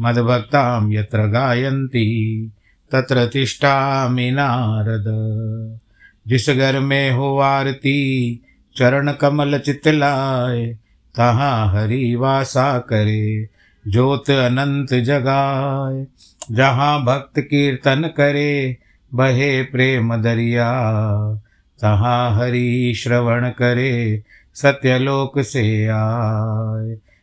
मद्भक्तां यत्र गायन्ति, तत्र तिष्ठामि नारद। जिस घर में हो आरती, चरण कमल चितलाय तहाँ हरि वासा करे, ज्योत अनंत जगाए। जहाँ भक्त कीर्तन करे, बहे प्रेम दरिया। तहाँ हरि श्रवण करे, सत्यलोक से आए।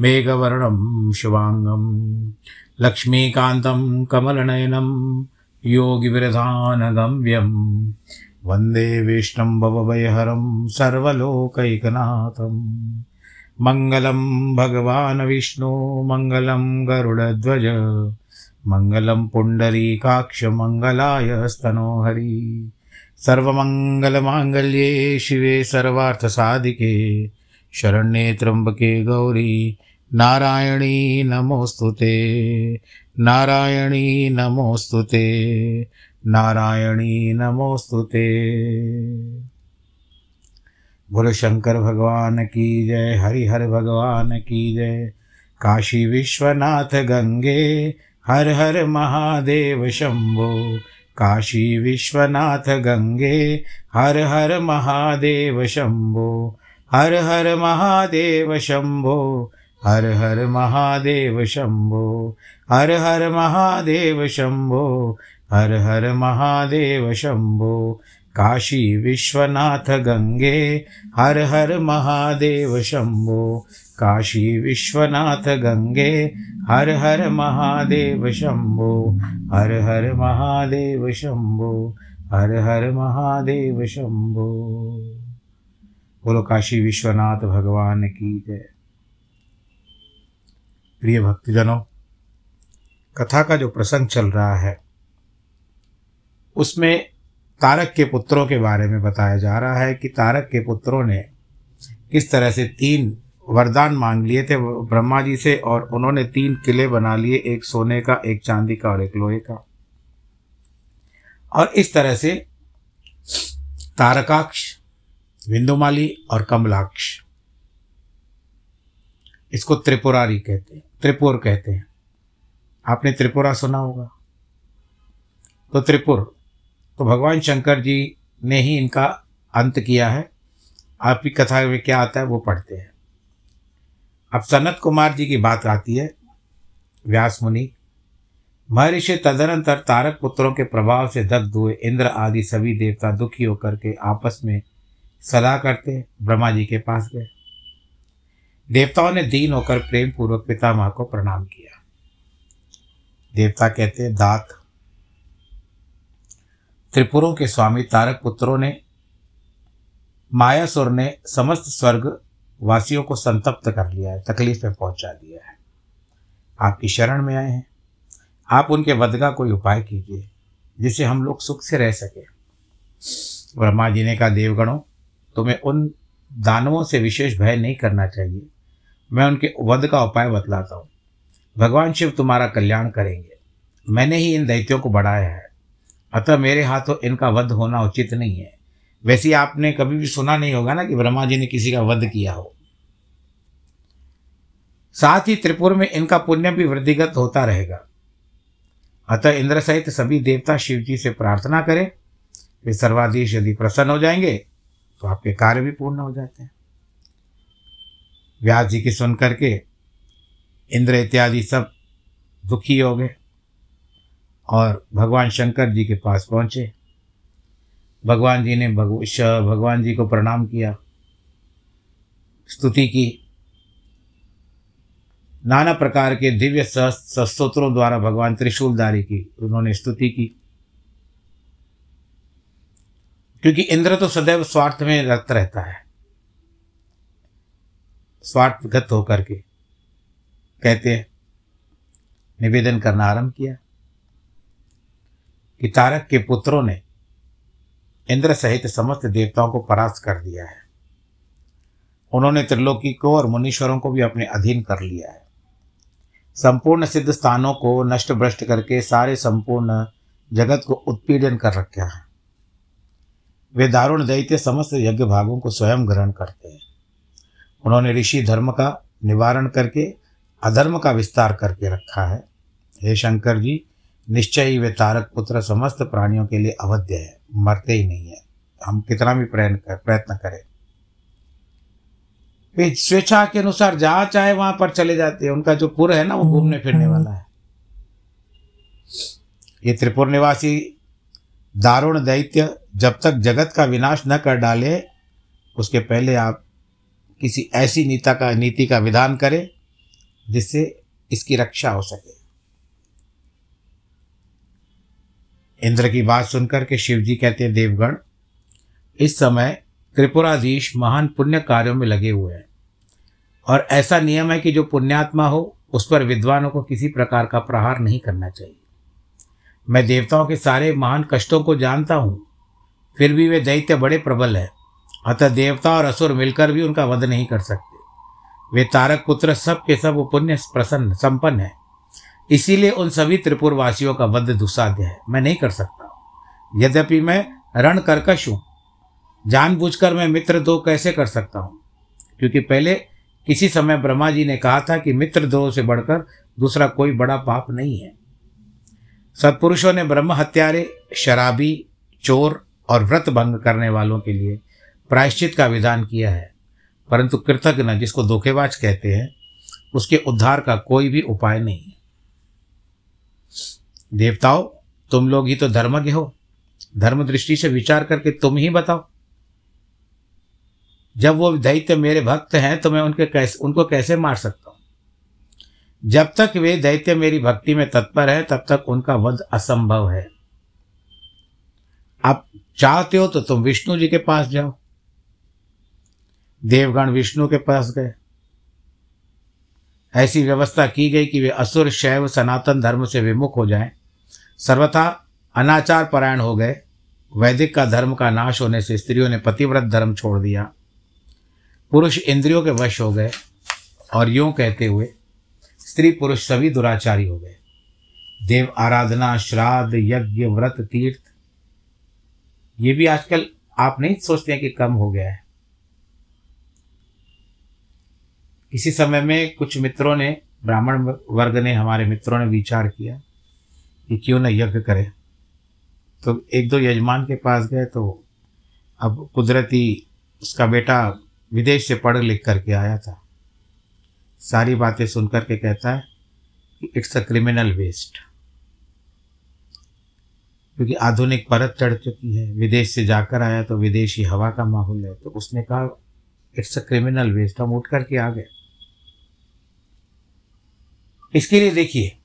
मेघवर्णं शिवाङ्गं लक्ष्मीकान्तं कमलनयनं योगिविरधानगम्यं वंदे विष्णुं भवभयहरं सर्वलोकैकनाथं मङ्गलं भगवान् विष्णु, मङ्गलं गरुडध्वज, मङ्गलं पुण्डरीकाक्षमङ्गलाय सर्वमङ्गलमाङ्गल्ये शिवे सर्वार्थसाधिके, शरण्ये त्र्यम्बके गौरी नारायणी नमोऽस्तु ते। नारायणी नमोऽस्तु ते। नारायणी नमोऽस्तु ते। बोलो शंकर भगवान की जय हरि हर भगवान की जय। काशी विश्वनाथ गंगे, हर हर महादेव शंभो। काशी विश्वनाथ गंगे, हर हर महादेव शंभो। हर हर महादेव शंभो। हर हर महादेव शंभो, हर हर महादेव शंभो, हर हर महादेव शंभो। काशी विश्वनाथ गंगे, हर हर महादेव शंभो। काशी विश्वनाथ गंगे, हर हर महादेव शंभो। हर हर महादेव शंभो, हर हर महादेव शंभो। बोलो, काशी विश्वनाथ भगवान की जय। प्रिय भक्तजनों, कथा का जो प्रसंग चल रहा है, उसमें तारक के पुत्रों के बारे में बताया जा रहा है कि तारक के पुत्रों ने किस तरह से तीन वरदान मांग लिए थे ब्रह्मा जी से, और उन्होंने तीन किले बना लिए, एक सोने का, एक चांदी का और एक लोहे का। और इस तरह से तारकाक्ष, विंदुमाली और कमलाक्ष इसको त्रिपुरारी कहते हैं, त्रिपुर कहते हैं। आपने त्रिपुरा सुना होगा। तो त्रिपुर तो भगवान शंकर जी ने ही इनका अंत किया है। आपकी कथा में क्या आता है वो पढ़ते हैं। अब सनत कुमार जी की बात आती है, व्यास मुनि। महर्षि तदनंतर तारक पुत्रों के प्रभाव से दग्ध हुए इंद्र आदि सभी देवता दुखी होकर के आपस में सलाह करते ब्रह्मा जी के पास गए। देवताओं ने दीन होकर प्रेम पूर्वक पितामह को प्रणाम किया। देवता कहते हैं दात, त्रिपुरों के स्वामी तारक पुत्रों ने मायासुर ने समस्त स्वर्ग वासियों को संतप्त कर लिया है, तकलीफ़ में पहुँचा दिया है। आपकी शरण में आए हैं। आप उनके वध का कोई उपाय कीजिए, जिससे हम लोग सुख से रह सके। ब्रह्मा जी ने कहा, देवगणों, तुम्हें उन दानवों से विशेष भय नहीं करना चाहिए। मैं उनके वध का उपाय बतलाता हूँ। भगवान शिव तुम्हारा कल्याण करेंगे। मैंने ही इन दैत्यों को बढ़ाया है। अतः मेरे हाथों इनका वध होना उचित नहीं है। वैसे आपने कभी भी सुना नहीं होगा ना कि ब्रह्मा जी ने किसी का वध किया हो। साथ ही त्रिपुर में इनका पुण्य भी वृद्धिगत होता रहेगा। अतः इंद्र सहित सभी देवता शिव जी से प्रार्थना करें। वे सर्वाधीश यदि प्रसन्न हो जाएँगे तो आपके कार्य भी पूर्ण हो जाते हैं। व्यास जी की सुन करके इंद्र इत्यादि सब दुखी हो गए और भगवान शंकर जी के पास पहुँचे। भगवान जी ने भगव भगवान जी को प्रणाम किया। स्तुति की। नाना प्रकार के दिव्य सस्तोत्रों द्वारा भगवान त्रिशूलधारी की उन्होंने स्तुति की। क्योंकि इंद्र तो सदैव स्वार्थ में रत रहता है। स्वार्थगत होकर के कहते हैं, निवेदन करना आरंभ किया। कि तारक के पुत्रों ने इंद्र सहित समस्त देवताओं को परास्त कर दिया है। उन्होंने त्रिलोकी को और मुनीश्वरों को भी अपने अधीन कर लिया है। संपूर्ण सिद्ध स्थानों को नष्ट भ्रष्ट करके सारे संपूर्ण जगत को उत्पीड़न कर रखा है। वे दारुण दैत्य समस्त यज्ञ भागों को स्वयं ग्रहण करते हैं। उन्होंने ऋषि धर्म का निवारण करके अधर्म का विस्तार करके रखा है। हे शंकर जी निश्चय ही वे तारक पुत्र समस्त प्राणियों के लिए अवध्य है मरते ही नहीं है। हम कितना भी प्रयत्न कर प्रयत्न करें। वे स्वेच्छा के अनुसार जहाँ चाहे वहाँ पर चले जाते हैं। उनका जो पुर है ना वो घूमने फिरने वाला है। ये त्रिपुर निवासी दारुण दैत्य जब तक जगत का विनाश न कर डाले उसके पहले आप किसी ऐसी नीता का, नीति का विधान करें जिससे इसकी रक्षा हो सके। इंद्र की बात सुनकर के शिव जी कहते हैं, देवगण, इस समय त्रिपुराधीश महान पुण्य कार्यों में लगे हुए हैं और ऐसा नियम है कि जो पुण्यात्मा हो, उस पर विद्वानों को किसी प्रकार का प्रहार नहीं करना चाहिए। मैं देवताओं के सारे महान कष्टों को जानता हूँ, फिर भी वे दैत्य बड़े प्रबल हैं। अतः देवता और असुर मिलकर भी उनका वध नहीं कर सकते। वे तारक पुत्र सब के सब पुण्य प्रसन्न, संपन्न है। इसीलिए उन सभी त्रिपुरवासियों का वध दुस्साध्य है। मैं नहीं कर सकता। यद्यपि मैं रण कर्कश हूँ। जानबूझकर मैं मित्र दो कैसे कर सकता हूँ? क्योंकि पहले किसी समय ब्रह्मा जी ने कहा था कि मित्र दो से बढ़कर दूसरा कोई बड़ा पाप नहीं है। सत्पुरुषों ने ब्रह्म हत्यारे शराबी, चोर और व्रत भंग करने वालों के लिए प्रायश्चित का विधान किया है। परंतु कृतज्ञ जिसको धोखेबाज कहते हैं, उसके उद्धार का कोई भी उपाय नहीं। देवताओं, तुम लोग ही तो धर्मज्ञ हो। धर्म दृष्टि से विचार करके तुम ही बताओ। जब वो दैत्य मेरे भक्त हैं तो मैं उनके कैसे, उनको कैसे मार सकता हूँ? जब तक वे दैत्य मेरी भक्ति में तत्पर है, तब तक उनका वध असंभव है। आप चाहते हो तो तुम विष्णु जी के पास जाओ। देवगण विष्णु के पास गए। ऐसी व्यवस्था की गई कि वे असुर, शैव, सनातन धर्म से विमुख हो जाएँ। सर्वथा अनाचार परायण हो गए। वैदिक का धर्म का नाश होने से स्त्रियों ने पतिव्रत धर्म छोड़ दिया। पुरुष इंद्रियों के वश हो गए और यूँ कहते हुए स्त्री पुरुष सभी दुराचारी हो गए। देव आराधना, श्राद्ध, यज्ञ, व्रत, तीर्थ, ये भी आजकल आप नहीं सोचते हैं कि कम हो गया है। इसी समय में कुछ मित्रों ने, ब्राह्मण वर्ग ने हमारे मित्रों ने विचार किया कि क्यों न यज्ञ करें। तो एक दो यजमान के पास गए तो अब कुदरती उसका बेटा विदेश से पढ़ लिख करके आया था। सारी बातें सुन कर के कहता है कि इट्स अ क्रिमिनल वेस्ट। क्योंकि आधुनिक परत चढ़ चुकी है, विदेश से जाकर आया तो विदेशी हवा का माहौल है। तो उसने कहा इट्स अ क्रिमिनल वेस्ट, हम उठ करके आ गए। इसके लिए देखिए,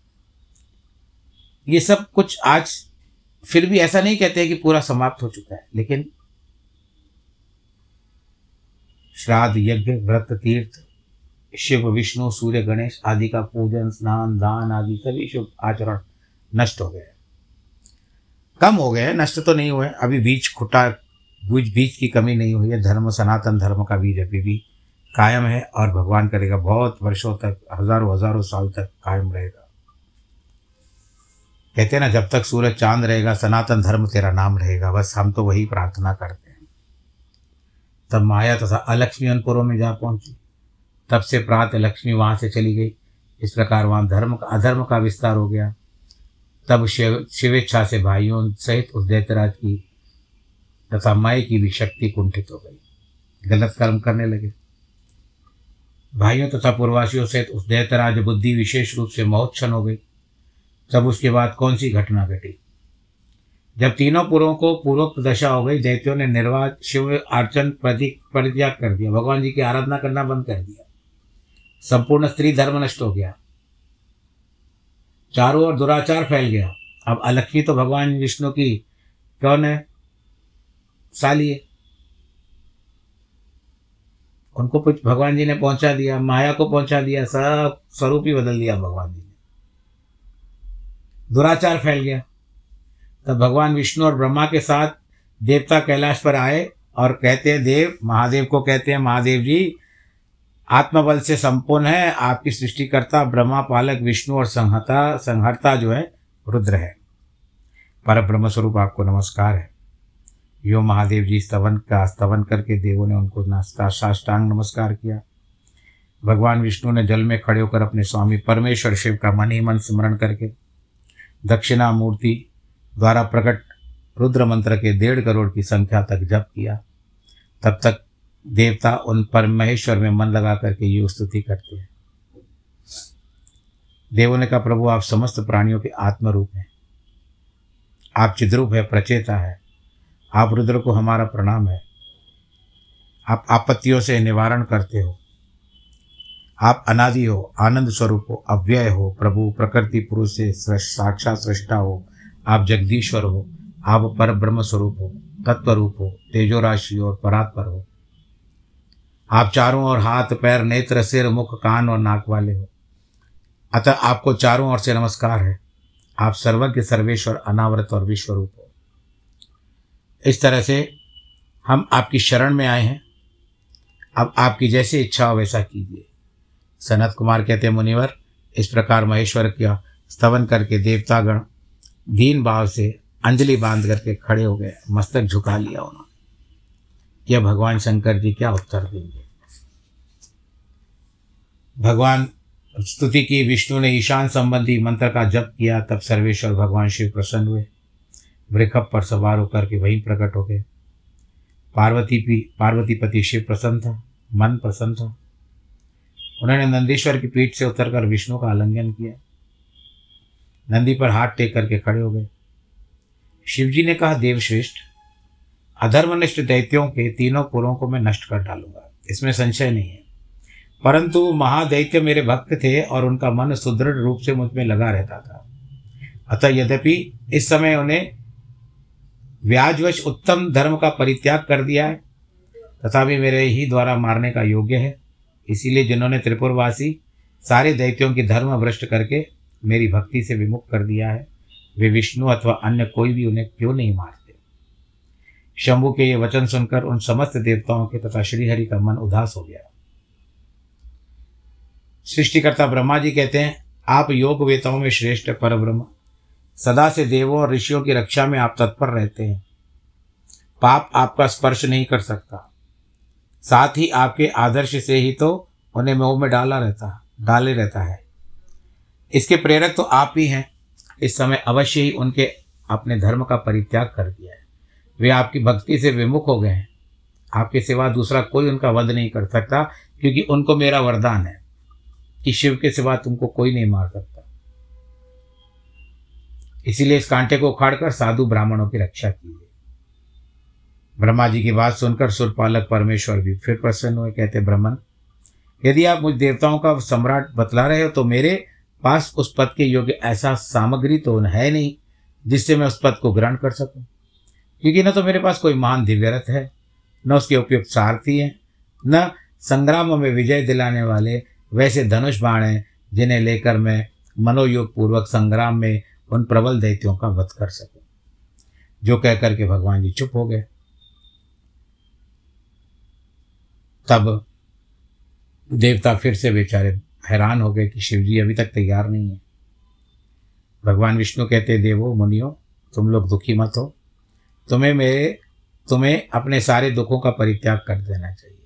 ये सब कुछ आज फिर भी ऐसा नहीं कहते कि पूरा समाप्त हो चुका है, लेकिन श्राद्ध, यज्ञ, व्रत, तीर्थ, शिव, विष्णु, सूर्य, गणेश आदि का पूजन, स्नान, दान आदि, सभी शुभ आचरण नष्ट हो गए कम हो गए नष्ट तो नहीं हुए अभी बीज खुटा बीज बीज की कमी नहीं हुई है। धर्म, सनातन धर्म का बीज अभी भी कायम है और भगवान करेगा, बहुत वर्षों तक, हज़ारों हज़ारों साल तक कायम रहेगा। कहते हैं ना, जब तक सूरज चाँद रहेगा, सनातन धर्म तेरा नाम रहेगा, बस हम तो वही प्रार्थना करते हैं। तब माया तथा अलक्ष्मी अनपुरों में जा पहुँची। तब से प्रात लक्ष्मी वहाँ से चली गई। इस प्रकार वहाँ धर्म का अधर्म का विस्तार हो गया। तब शिव शिवेच्छा से भाइयों सहित उस दैतराज की तथा माई की भी शक्ति कुंठित हो गई। गलत कर्म करने लगे। भाइयों तथा पूर्वासियों सहित उस दैतराज बुद्धि विशेष रूप से महोत्सन हो गई। तब उसके बाद कौन सी घटना घटी? जब तीनों पुरों को पूर्वोक्त दशा हो गई दैत्यों ने निर्वाच शिव अर्चन प्रतीक परित्याग कर दिया। भगवान जी की आराधना करना बंद कर दिया। संपूर्ण स्त्री धर्म नष्ट हो गया। चारों ओर दुराचार फैल गया। अब अलक्ष्मी तो भगवान विष्णु की कौन है साली है। उनको कुछ भगवान जी ने पहुँचा दिया, माया को पहुँचा दिया, सब स्वरूप ही बदल दिया भगवान जी ने। दुराचार फैल गया। तब भगवान विष्णु और ब्रह्मा के साथ देवता कैलाश पर आए और कहते हैं, देव, महादेव को कहते हैं, महादेव जी, आत्मबल से संपूर्ण है, आपकी सृष्टिकर्ता, ब्रह्मा पालक, विष्णु और संहता, संहर्ता जो है, रुद्र है। पर ब्रह्म स्वरूप आपको नमस्कार है। यो महादेव जी स्तवन का स्तवन करके देवों ने उनको नास्ता साष्टांग नमस्कार किया। भगवान विष्णु ने जल में खड़े होकर अपने स्वामी परमेश्वर शिव का मन ही मन स्मरण करके दक्षिणा मूर्ति द्वारा प्रकट रुद्र मंत्र के डेढ़ करोड़ की संख्या तक जप किया। तब तक देवता उन परमेश्वर में मन लगा करके ये स्तुति करते हैं। देवों ने कहा, प्रभु, आप समस्त प्राणियों के आत्मरूप हैं। आप चिद्रूप है, प्रचेता है। आप रुद्र को हमारा प्रणाम है। आप आपत्तियों से निवारण करते हो। आप अनादि हो, आनंद स्वरूप हो, अव्यय हो, प्रभु प्रकृति पुरुष से साक्षात सृष्टा हो, आप जगदीश्वर हो, आप पर ब्रह्म स्वरूप हो तत्व रूप हो तेजो राशि और परात्पर हो। आप चारों ओर हाथ, पैर, नेत्र, सिर, मुख, कान और नाक वाले हो। अतः आपको चारों ओर से नमस्कार है। आप सर्वज्ञ, सर्वेश्वर, अनावृत और विश्वरूप हो। इस तरह से हम आपकी शरण में आए हैं। अब आपकी जैसी इच्छा हो वैसा कीजिए। सनत कुमार कहते मुनिवर, इस प्रकार महेश्वर का स्तवन करके देवतागण दीन भाव से अंजलि बाँध करके खड़े हो गए, मस्तक झुका लिया उन्होंने। यह भगवान शंकर जी क्या उत्तर देंगे? भगवान स्तुति की, विष्णु ने ईशान संबंधी मंत्र का जप किया, तब सर्वेश्वर भगवान शिव प्रसन्न हुए। वृखभ पर सवार होकर के वहीं प्रकट हो गए। पार्वती भी पार्वती पति शिव प्रसन्न था, मन प्रसन्न था। उन्होंने नंदीश्वर की पीठ से उतरकर विष्णु का आलिंगन किया। नंदी पर हाथ टेक करके खड़े हो गए। शिवजी ने कहा, देवश्रेष्ठ, अधर्मनिष्ठ दैत्यों के तीनों पुरों को मैं नष्ट कर डालूँगा। इसमें संशय नहीं है। परंतु महादैत्य मेरे भक्त थे और उनका मन सुदृढ़ रूप से मुझमें लगा रहता था। अतः यद्यपि इस समय उन्हें व्याजवश उत्तम धर्म का परित्याग कर दिया है तथापि मेरे ही द्वारा मारने का योग्य है। इसीलिए जिन्होंने त्रिपुरवासी सारे दैत्यों की धर्म भ्रष्ट करके मेरी भक्ति से विमुख कर दिया है, वे विष्णु अथवा अन्य कोई भी उन्हें क्यों नहीं मारते? शंभु के ये वचन सुनकर उन समस्त देवताओं के तथा श्रीहरि का मन उदास हो गया। सृष्टिकर्ता ब्रह्मा जी कहते हैं, आप योग वेताओं में श्रेष्ठ पर ब्रह्म सदा से देवों और ऋषियों की रक्षा में आप तत्पर रहते हैं। पाप आपका स्पर्श नहीं कर सकता। साथ ही आपके आदर्श से ही तो उन्हें मोह में डाला रहता, डाले रहता है। इसके प्रेरक तो आप ही हैं। इस समय अवश्य ही उनके अपने धर्म का परित्याग कर दिया है। वे आपकी भक्ति से विमुख हो गए हैं। आपके सिवा दूसरा कोई उनका वध नहीं कर सकता, क्योंकि उनको मेरा वरदान है कि शिव के सिवा तुमको कोई नहीं मार सकता। इसीलिए इस कांटे को उखाड़कर साधु ब्राह्मणों की रक्षा कीजिए ब्रह्मा जी की बात सुनकर सुरपालक परमेश्वर भी फिर प्रसन्न हुए, कहते, ब्रह्मन, यदि आप मुझ देवताओं का सम्राट बतला रहे हो तो मेरे पास उस पद के योग्य ऐसा सामग्री तो है नहीं, जिससे मैं उस पद को ग्रहण कर सकूँ। क्योंकि न तो मेरे पास कोई महान दिव्य रथ है, न उसके उपयुक्त सारथी हैं, न संग्राम में विजय दिलाने वाले वैसे धनुष बाण हैं, जिन्हें लेकर मैं मनोयोग पूर्वक संग्राम में उन प्रबल दैत्यों का वध कर सकूँ। जो कह करके भगवान जी चुप हो गए। तब देवता फिर से बेचारे हैरान हो गए कि शिव जी अभी तक तैयार नहीं है। भगवान विष्णु कहते, देवो, मुनियो, तुम लोग दुखी मत हो। तुम्हें मेरे, तुम्हें अपने सारे दुखों का परित्याग कर देना चाहिए।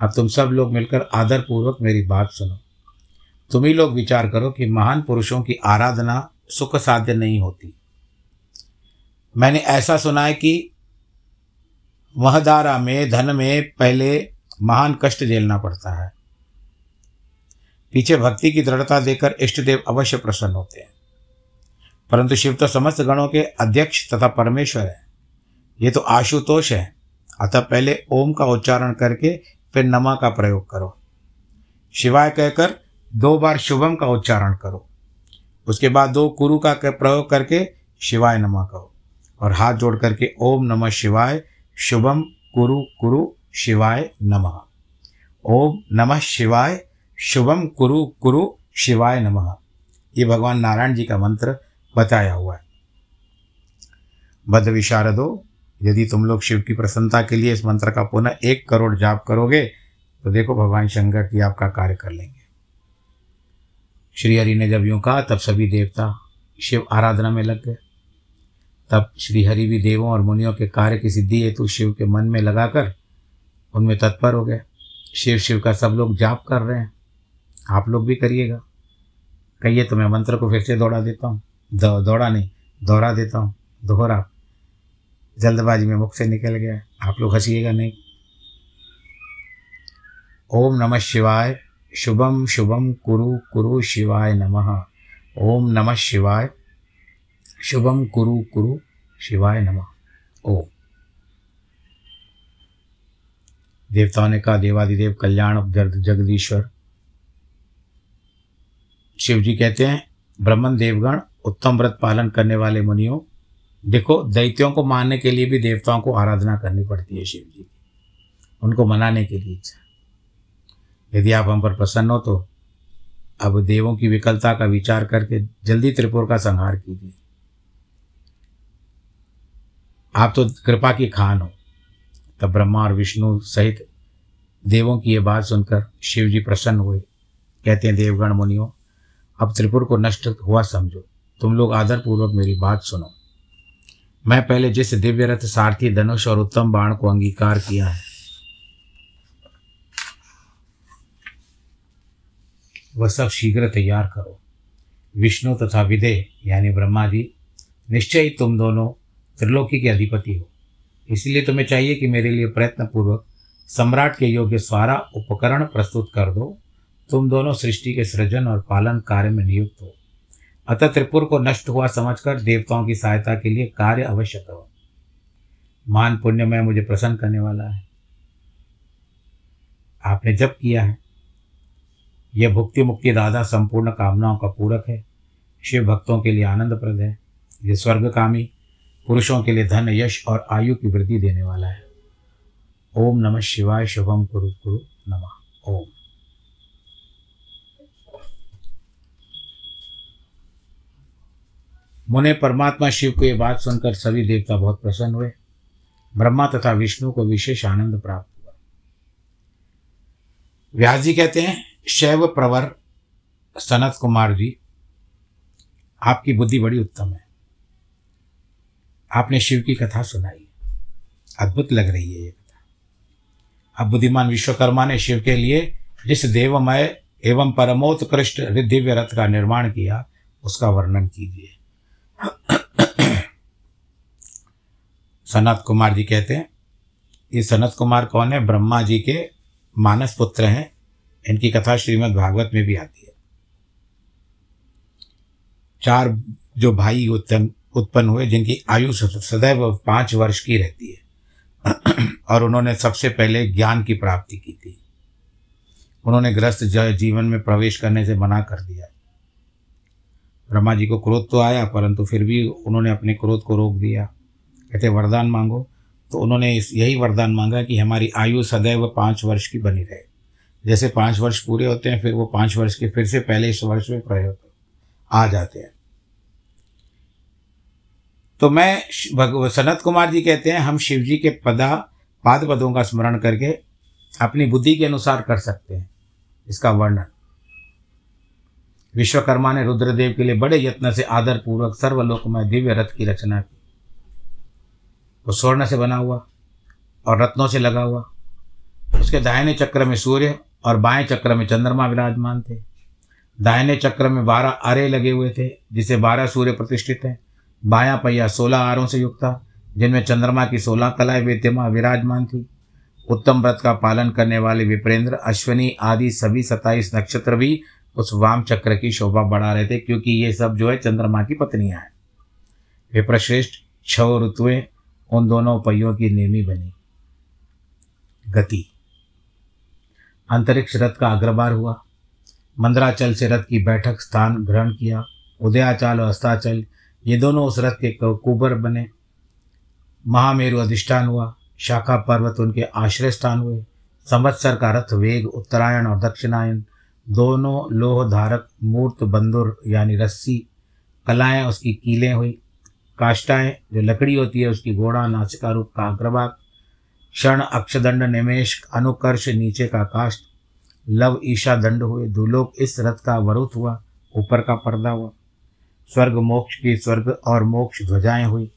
अब तुम सब लोग मिलकर आदरपूर्वक मेरी बात सुनो। तुम ही लोग विचार करो कि महान पुरुषों की आराधना सुख साध्य नहीं होती। मैंने ऐसा सुना है कि महदारा में, धन में पहले महान कष्ट झेलना पड़ता है। पीछे भक्ति की दृढ़ता देकर इष्ट देव अवश्य प्रसन्न होते हैं। परंतु शिव तो समस्त गणों के अध्यक्ष तथा परमेश्वर है। ये तो आशुतोष है। अतः पहले ओम का उच्चारण करके फिर नमा का प्रयोग करो। शिवाय कहकर दो बार शुभम का उच्चारण करो। उसके बाद दो कुरु का प्रयोग करके शिवाय नमा कहो। और हाथ जोड़ करके ओम नमः शिवाय, शुभम कुरु कुरु शिवाय नमः। ओम नमः शिवाय, शुभम कुरु कुरु शिवाय नमः। ये भगवान नारायण जी का मंत्र बताया हुआ है। बद्ध विशारदो, यदि तुम लोग शिव की प्रसन्नता के लिए इस मंत्र का पुनः एक करोड़ जाप करोगे तो देखो भगवान शंकर की आपका कार्य कर लेंगे। श्री हरि ने जब यूँ कहा, तब सभी देवता शिव आराधना में लग गए। तब श्री हरि भी देवों और मुनियों के कार्य की सिद्धि हेतु शिव के मन में लगाकर उनमें तत्पर हो गए। शिव शिव का सब लोग जाप कर रहे हैं। आप लोग भी करिएगा। कहिए तो मैं मंत्र को फिर से दौड़ा देता हूँ। दौड़ा नहीं, दोहरा देता हूँ। दोहरा। जल्दबाजी में मुख से निकल गया। आप लोग हंसीएगा नहीं। ओम नमः शिवाय। शुभम शुभम कुरु कुरु शिवाय नमः। ओम नमः शिवाय। शुभम कुरु कुरु शिवाय नमः। ओम देवताओं ने कहा, देवादिदेव कल्याण जगदीश्वर। शिव जी कहते हैं, ब्रह्मन देवगण, उत्तम व्रत पालन करने वाले मुनियों, देखो, दैत्यों को मारने के लिए भी देवताओं को आराधना करनी पड़ती है शिव जी की। उनको मनाने के लिए यदि आप हम पर प्रसन्न हो तो अब देवों की विकलता का विचार करके जल्दी त्रिपुर का संहार कीजिए। आप तो कृपा की खान हो। तब ब्रह्मा और विष्णु सहित देवों की ये बात सुनकर शिव जी प्रसन्न हुए। कहते हैं, देवगण मुनियों, अब त्रिपुर को नष्ट हुआ समझो। तुम लोग आदरपूर्वक मेरी बात सुनो। मैं पहले जिस दिव्य रथ सारथी धनुष और उत्तम बाण को अंगीकार किया है वह सब शीघ्र तैयार करो। विष्णु तथा विदे, यानी ब्रह्मा जी निश्चय तुम दोनों त्रिलोकी के अधिपति हो। इसलिए तुम्हें चाहिए कि मेरे लिए प्रयत्नपूर्वक सम्राट के योग्य सारा उपकरण प्रस्तुत कर दो। तुम दोनों सृष्टि के सृजन और पालन कार्य में नियुक्त हो। अतः त्रिपुर को नष्ट हुआ समझकर देवताओं की सहायता के लिए कार्य अवश्य करो। मान पुण्य में मुझे प्रसन्न करने वाला है। आपने जब किया है। यह भुक्ति मुक्ति दादा संपूर्ण कामनाओं का पूरक है। शिव भक्तों के लिए आनंदप्रद है। ये स्वर्गकामी पुरुषों के लिए धन, यश और आयु की वृद्धि देने वाला है। ओम नमः शिवाय, शुभम कुरु कुरु नमः। ओम। मुने परमात्मा शिव को ये बात सुनकर सभी देवता बहुत प्रसन्न हुए। ब्रह्मा तथा विष्णु को विशेष आनंद प्राप्त हुआ। व्यास जी कहते हैं शैव प्रवर सनत कुमार जी, आपकी बुद्धि बड़ी उत्तम है। आपने शिव की कथा सुनाई। अद्भुत लग रही है ये कथा। अब बुद्धिमान विश्वकर्मा ने शिव के लिए जिस देवमय एवं परमोत्कृष्ट दिव्य रथ का निर्माण किया, उसका वर्णन कीजिए। सनत कुमार जी कहते हैं, ये सनत कुमार कौन है? ब्रह्मा जी के मानस पुत्र हैं। इनकी कथा श्रीमद् भागवत में भी आती है। चार जो भाई उत्पन्न उत्पन्न हुए, जिनकी आयु सदैव पाँच वर्ष की रहती है, और उन्होंने सबसे पहले ज्ञान की प्राप्ति की थी। उन्होंने ग्रस्त जीवन में प्रवेश करने से मना कर दिया ब्रह्मा जी को क्रोध तो आया, परंतु फिर भी उन्होंने अपने क्रोध को रोक दिया। कहते, वरदान मांगो। तो उन्होंने यही वरदान मांगा कि हमारी आयु सदैव पाँच वर्ष की बनी रहे। जैसे पाँच वर्ष पूरे होते हैं, फिर वो पाँच वर्ष के फिर से पहले इस वर्ष में प्रयोग आ जाते हैं। तो मैं सनत कुमार जी कहते हैं, हम शिव जी के पदा, पाद पदों का स्मरण करके अपनी बुद्धि के अनुसार कर सकते हैं, इसका वर्णन। विश्वकर्मा ने रुद्रदेव के लिए बड़े यत्न से आदर पूर्वक सर्वलोकमय दिव्य रथ की रचना की। वो स्वर्ण से बना हुआ और रत्नों से लगा हुआ। उसके दाहिने चक्र में सूर्य और बाएँ चक्र में चंद्रमा विराजमान थे। दाहिने चक्र में बारह आरे लगे हुए थे, जिसे बारह सूर्य प्रतिष्ठित हैं। बायां पहिया सोलह आरों से युक्त था, जिनमें चंद्रमा की सोलह कलाएँ विद्यमान विराजमान थी। उत्तम व्रत का पालन करने वाले विप्रेंद्र, अश्वनी आदि सभी सत्ताईस नक्षत्र भी उस वाम चक्र की शोभा बढ़ा रहे थे, क्योंकि ये सब जो है चंद्रमा की पत्नियाँ हैं। विप्रश्रेष्ठ छह ऋतुएँ उन दोनों पहियों की नेमी बनी। गति अंतरिक्ष रथ का अग्रभार हुआ। मंदराचल से रथ की बैठक, स्थान ग्रहण किया। उदयाचल और अस्ताचल, ये दोनों उस रथ के कुबर बने। महामेरु अधिष्ठान हुआ। शाखा पर्वत उनके आश्रय स्थान हुए। संवत्सर का रथ वेग, उत्तरायण और दक्षिणायन, दोनों लोह धारक मूर्त, बंदुर यानी रस्सी, कलाएँ उसकी कीलें हुई। काष्टाएँ जो लकड़ी होती है, उसकी घोड़ा नासिका रूप का अग्रभाग। क्षण अक्षदंड निमेश अनुकर्ष नीचे का काष्ट लव ईशा दंड हुए दुलोक इस रथ का वरुत हुआ ऊपर का पर्दा हुआ। स्वर्ग मोक्ष की स्वर्ग और मोक्ष ध्वजाएँ हुई।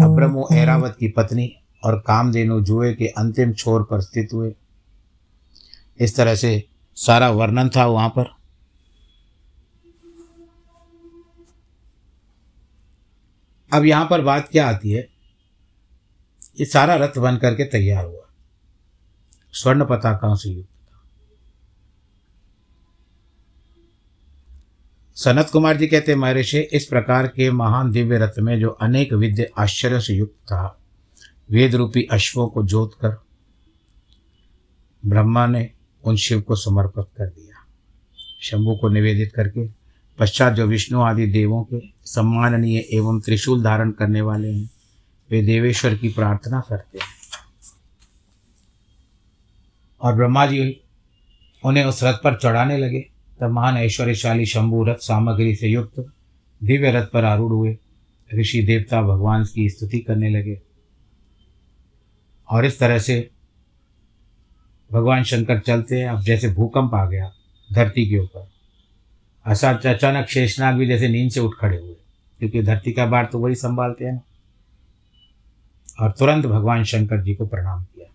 अब्रमो ऐरावत की पत्नी और कामधेनु जुए के अंतिम छोर पर स्थित हुए। इस तरह से सारा वर्णन था वहाँ पर। अब यहाँ पर बात क्या आती है? ये सारा रथ बन करके तैयार हुआ। स्वर्ण पताकाओं से युक्त सनत कुमार जी कहते महर्षि, इस प्रकार के महान दिव्य रथ में जो अनेक विद्य आश्चर्य से युक्त था वेद रूपी अश्वों को जोत कर ब्रह्मा ने उन शिव को समर्पित कर दिया। शंभु को निवेदित करके, पश्चात जो विष्णु आदि देवों के सम्माननीय एवं त्रिशूल धारण करने वाले हैं वे देवेश्वर की प्रार्थना करते हैं। और ब्रह्मा जी उन्हें उस रथ पर चढ़ाने लगे। तब महान ऐश्वर्यशाली शंभु रथ सामग्री से युक्त दिव्य रथ पर आरूढ़ हुए। ऋषि देवता भगवान की स्तुति करने लगे। और इस तरह से भगवान शंकर चलते हैं। अब जैसे भूकंप आ गया धरती के ऊपर। अचानक शेषनाग भी जैसे नींद से उठ खड़े हुए, क्योंकि धरती का बाढ़ तो वही संभालते हैं। और तुरंत भगवान शंकर जी को प्रणाम किया।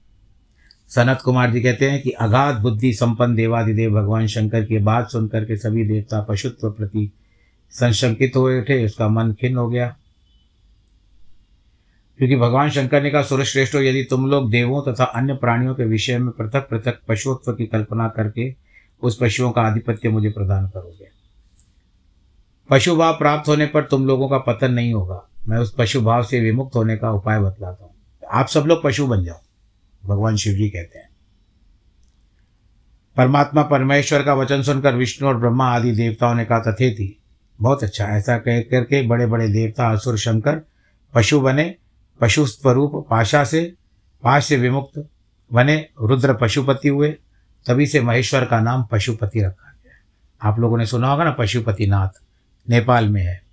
सनत कुमार जी कहते हैं कि अगाध बुद्धि संपन्न देवादिदेव भगवान शंकर की बात सुनकर के सभी देवता पशुत्व प्रति संशंकित हुए उठे, उसका मन खिन्न हो गया। क्योंकि भगवान शंकर ने कहा, सुरश्रेष्ठो यदि तुम लोग देवों तथा अन्य प्राणियों के विषय में पृथक पृथक पशुत्व की कल्पना करके उस पशुओं का आधिपत्य मुझे प्रदान करोगे। पशु भाव प्राप्त होने पर तुम लोगों का पतन नहीं होगा। मैं उस पशु भाव से विमुक्त होने का उपाय बतलाता हूँ। आप सब लोग पशु बन जाओ, भगवान शिव जी कहते हैं। परमात्मा परमेश्वर का वचन सुनकर विष्णु और ब्रह्मा आदि देवताओं ने कहा तथे थी बहुत अच्छा ऐसा कह करके बड़े बड़े देवता असुर शंकर पशु बने, पशु स्वरूप पाशा से, पाश से विमुक्त बने, रुद्र पशुपति हुए, तभी से महेश्वर का नाम पशुपति रखा गया आप लोगों ने सुना होगा ना पशुपति नाथ नेपाल में है।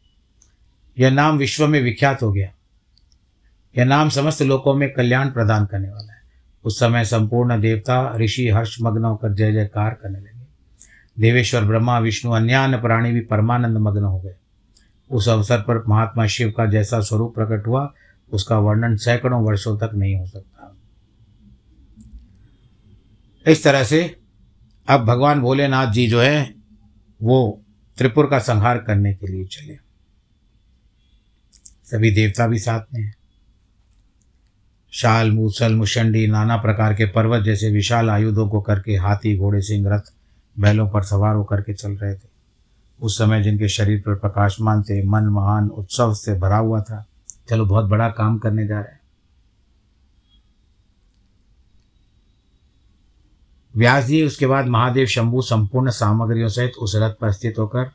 यह नाम विश्व में विख्यात हो गया। यह नाम समस्त लोकों में कल्याण प्रदान करने वाला है। उस समय संपूर्ण देवता, ऋषि हर्षमग्न होकर जय जयकार करने लगे। देवेश्वर, ब्रह्मा, विष्णु अन्य प्राणी भी परमानंद मग्न हो गए। उस अवसर पर महात्मा शिव का जैसा स्वरूप प्रकट हुआ, उसका वर्णन सैकड़ों वर्षों तक नहीं हो सकता। इस तरह से अब भगवान भोलेनाथ जी जो है, वो त्रिपुर का संहार करने के लिए चले। सभी देवता भी साथ में हैं। शाल, मूसल, मुशंडी, नाना प्रकार के पर्वत जैसे विशाल आयुधों को करके हाथी, घोड़े सिंह रथ बैलों पर सवार होकर के चल रहे थे। उस समय जिनके शरीर पर प्रकाशमान थे, मन महान, उत्सव से भरा हुआ था, चलो बहुत बड़ा काम करने जा रहे हैं। व्यास जी, उसके बाद महादेव शंभु संपूर्ण सामग्रियों सहित उस रथ पर स्थित होकर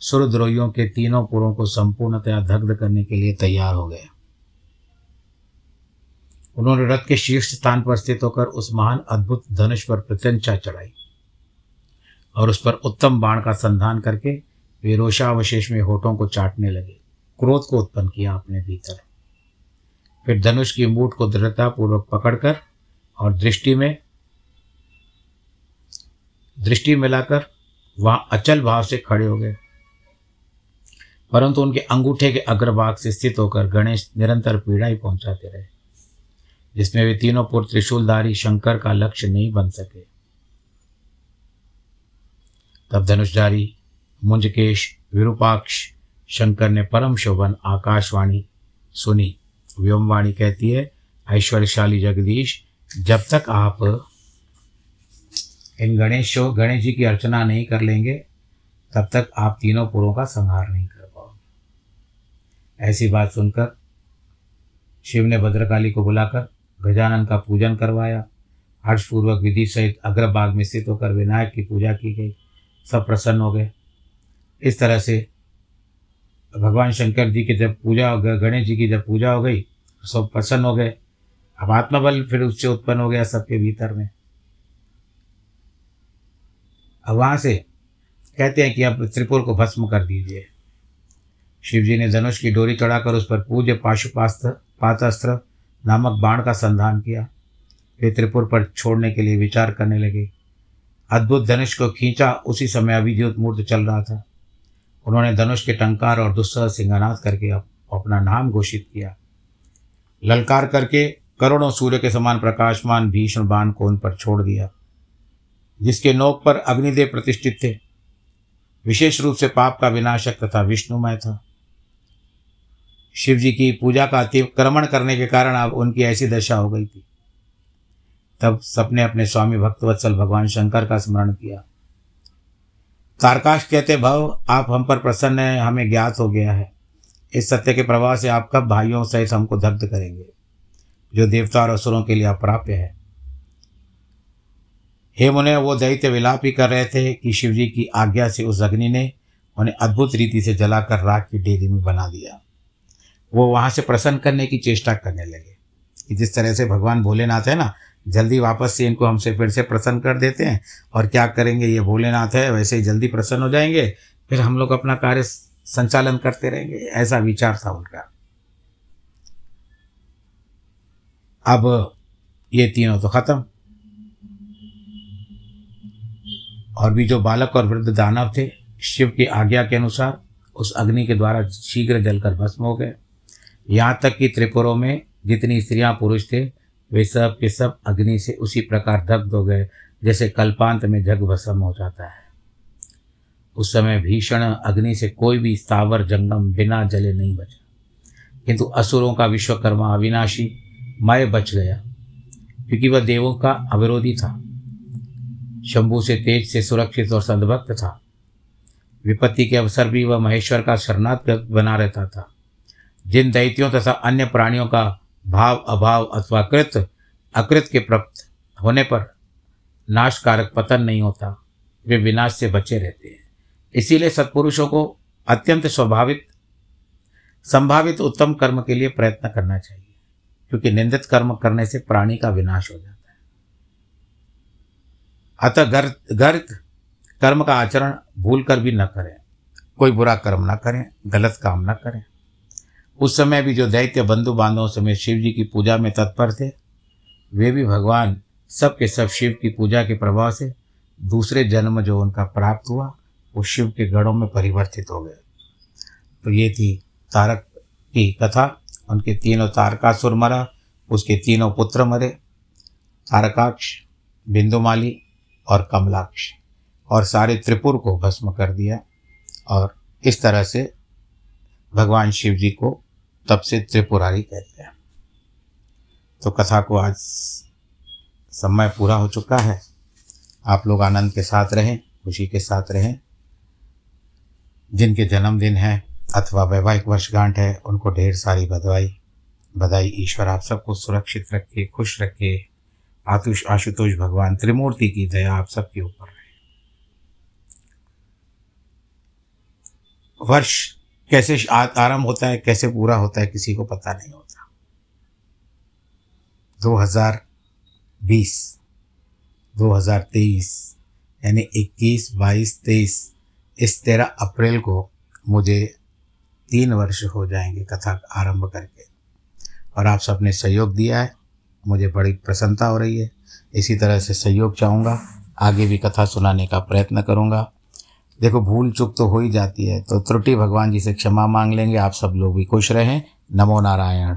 सुरद्रोहियों के तीनों पुरों को संपूर्णतया दग्ध करने के लिए तैयार हो गए। उन्होंने रथ के शीर्ष स्थान पर स्थित होकर उस महान अद्भुत धनुष पर प्रत्यंचा चढ़ाई और उस पर उत्तम बाण का संधान करके वे रोषावशेष में होठों को चाटने लगे। क्रोध को उत्पन्न किया अपने भीतर। फिर धनुष की मूठ को दृढ़तापूर्वक पकड़कर और दृष्टि में, दृष्टि मिलाकर वहाँ अचल भाव से खड़े हो गए। परंतु उनके अंगूठे के अग्रभाग से स्थित होकर गणेश निरंतर पीड़ा ही पहुंचाते रहे, जिसमें वे तीनों पुत्र त्रिशूलधारी शंकर का लक्ष्य नहीं बन सके। तब धनुषधारी, मुंजकेश, विरूपाक्ष, शंकर ने परम शोभन आकाशवाणी सुनी। व्योमवाणी कहती है, ऐश्वर्यशाली जगदीश, जब तक आप इन गणेश गणेश जी की अर्चना नहीं कर लेंगे, तब तक आप तीनों पुरों का संहार नहीं कर ऐसी बात सुनकर शिव ने भद्रकाली को बुलाकर गजानन का पूजन करवाया। हर्षपूर्वक विधि सहित अग्रभाग में स्थित होकर विनायक की पूजा की गई। सब प्रसन्न हो गए। इस तरह से भगवान शंकर जी की जब पूजा हो गई, गणेश जी की जब पूजा हो गई, सब प्रसन्न हो गए। अब आत्मबल फिर उससे उत्पन्न हो गया सबके भीतर में। अब वहाँ से कहते हैं कि अब त्रिपुर को भस्म कर दीजिए। शिव जी ने धनुष की डोरी चढ़ाकर उस पर पूज्य पाशुपास्त्र पातास्त्र नामक बाण का संधान किया। वे त्रिपुर पर छोड़ने के लिए विचार करने लगे। अद्भुत धनुष को खींचा, उसी समय अभिज्योत मूर्त चल रहा था। उन्होंने धनुष के टंकार और दुस्सह सिंहनाथ करके अपना नाम घोषित किया। ललकार करके करोड़ों सूर्य के समान प्रकाशमान भीषण बाण को उन पर छोड़ दिया, जिसके नोक पर अग्निदेव प्रतिष्ठित थे। विशेष रूप से पाप का विनाशक तथा विष्णुमय था। शिव जी की पूजा का अतिक्रमण करने के कारण अब उनकी ऐसी दशा हो गई थी। तब सबने अपने स्वामी भक्तवत्सल भगवान शंकर का स्मरण किया। तारकाश कहते, भव, आप हम पर प्रसन्न हैं, हमें ज्ञात हो गया है। इस सत्य के प्रभाव से आप कब भाइयों सहित हमको दग्ध करेंगे, जो देवता और असुरों के लिए अप्राप्य है? हे मुने, वो दैत्य विलाप ही कर रहे थे कि शिवजी की आज्ञा से उस अग्नि ने उन्हें अद्भुत रीति से जलाकर राख की डेरी में बना दिया। वो वहाँ से प्रसन्न करने की चेष्टा करने लगे कि जिस तरह से भगवान भोलेनाथ है ना, जल्दी वापस से इनको हमसे फिर से प्रसन्न कर देते हैं। और क्या करेंगे? ये भोलेनाथ है, वैसे ही जल्दी प्रसन्न हो जाएँगे, फिर हम लोग अपना कार्य संचालन करते रहेंगे। ऐसा विचार था उनका। अब ये तीनों तो खत्म। और भी जो बालक और वृद्ध दानव थे, शिव की आज्ञा के अनुसार उस अग्नि के द्वारा शीघ्र जलकर भस्म हो गए। यहाँ तक कि त्रिपुरों में जितनी स्त्रियाँ पुरुष थे, वे सब के सब अग्नि से उसी प्रकार दग्ध हो गए, जैसे कल्पांत में जग भस्म हो जाता है। उस समय भीषण अग्नि से कोई भी स्थावर जंगम बिना जले नहीं बचा। किंतु असुरों का विश्वकर्मा अविनाशी मय बच गया, क्योंकि वह देवों का अविरोधी था। शंभु से तेज से सुरक्षित और सदभक्त था। विपत्ति के अवसर भी वह महेश्वर का शरणार्थ बना रहता था। जिन दैत्यों तथा अन्य प्राणियों का भाव, अभाव अथवा कृत, अकृत के प्राप्त होने पर नाशकारक पतन नहीं होता। वे विनाश से बचे रहते हैं। इसीलिए सत्पुरुषों को अत्यंत स्वाभाविक संभावित उत्तम कर्म के लिए प्रयत्न करना चाहिए, क्योंकि निंदित कर्म करने से प्राणी का विनाश हो जाता है। अतः गर्त गर्त कर्म का आचरण भूल कर भी न करें। कोई बुरा कर्म न करें, गलत काम न करें। उस समय भी जो दैत्य बंधु बांधवों समेत शिव जी की पूजा में तत्पर थे, वे भी भगवान सब के सब शिव की पूजा के प्रभाव से दूसरे जन्म जो उनका प्राप्त हुआ, वो शिव के गढ़ों में परिवर्तित हो गए। तो ये थी तारक की कथा। उनके तीनों तारकासुर मरा, उसके तीनों पुत्र मरे, तारकाक्ष, बिंदुमाली और कमलाक्ष, और सारे त्रिपुर को भस्म कर दिया और इस तरह से भगवान शिव जी को तब से त्रिपुरारी कहते हैं। तो कथा को आज समय पूरा हो चुका है। आप लोग आनंद के साथ रहें, खुशी के साथ रहें। जिनके जन्मदिन है अथवा वैवाहिक वर्षगांठ है, उनको ढेर सारी बधाई। बधाई ईश्वर आप सबको सुरक्षित रखे, खुश रखे। आतुष, आशुतोष भगवान, त्रिमूर्ति की दया आप सबके ऊपर रहे। वर्ष कैसे आरंभ होता है, कैसे पूरा होता है, किसी को पता नहीं होता। 2020 2023 यानी 21 22 23 इस तेरह अप्रैल को मुझे तीन वर्ष हो जाएँगे कथा आरंभ करके। और आप सबने सहयोग दिया है, मुझे बड़ी प्रसन्नता हो रही है। इसी तरह से सहयोग चाहूँगा, आगे भी कथा सुनाने का प्रयत्न करूँगा। देखो, भूल चूक तो हो ही जाती है। तो त्रुटि भगवान जी से क्षमा मांग लेंगे। आप सब लोग भी खुश रहें। नमो नारायण।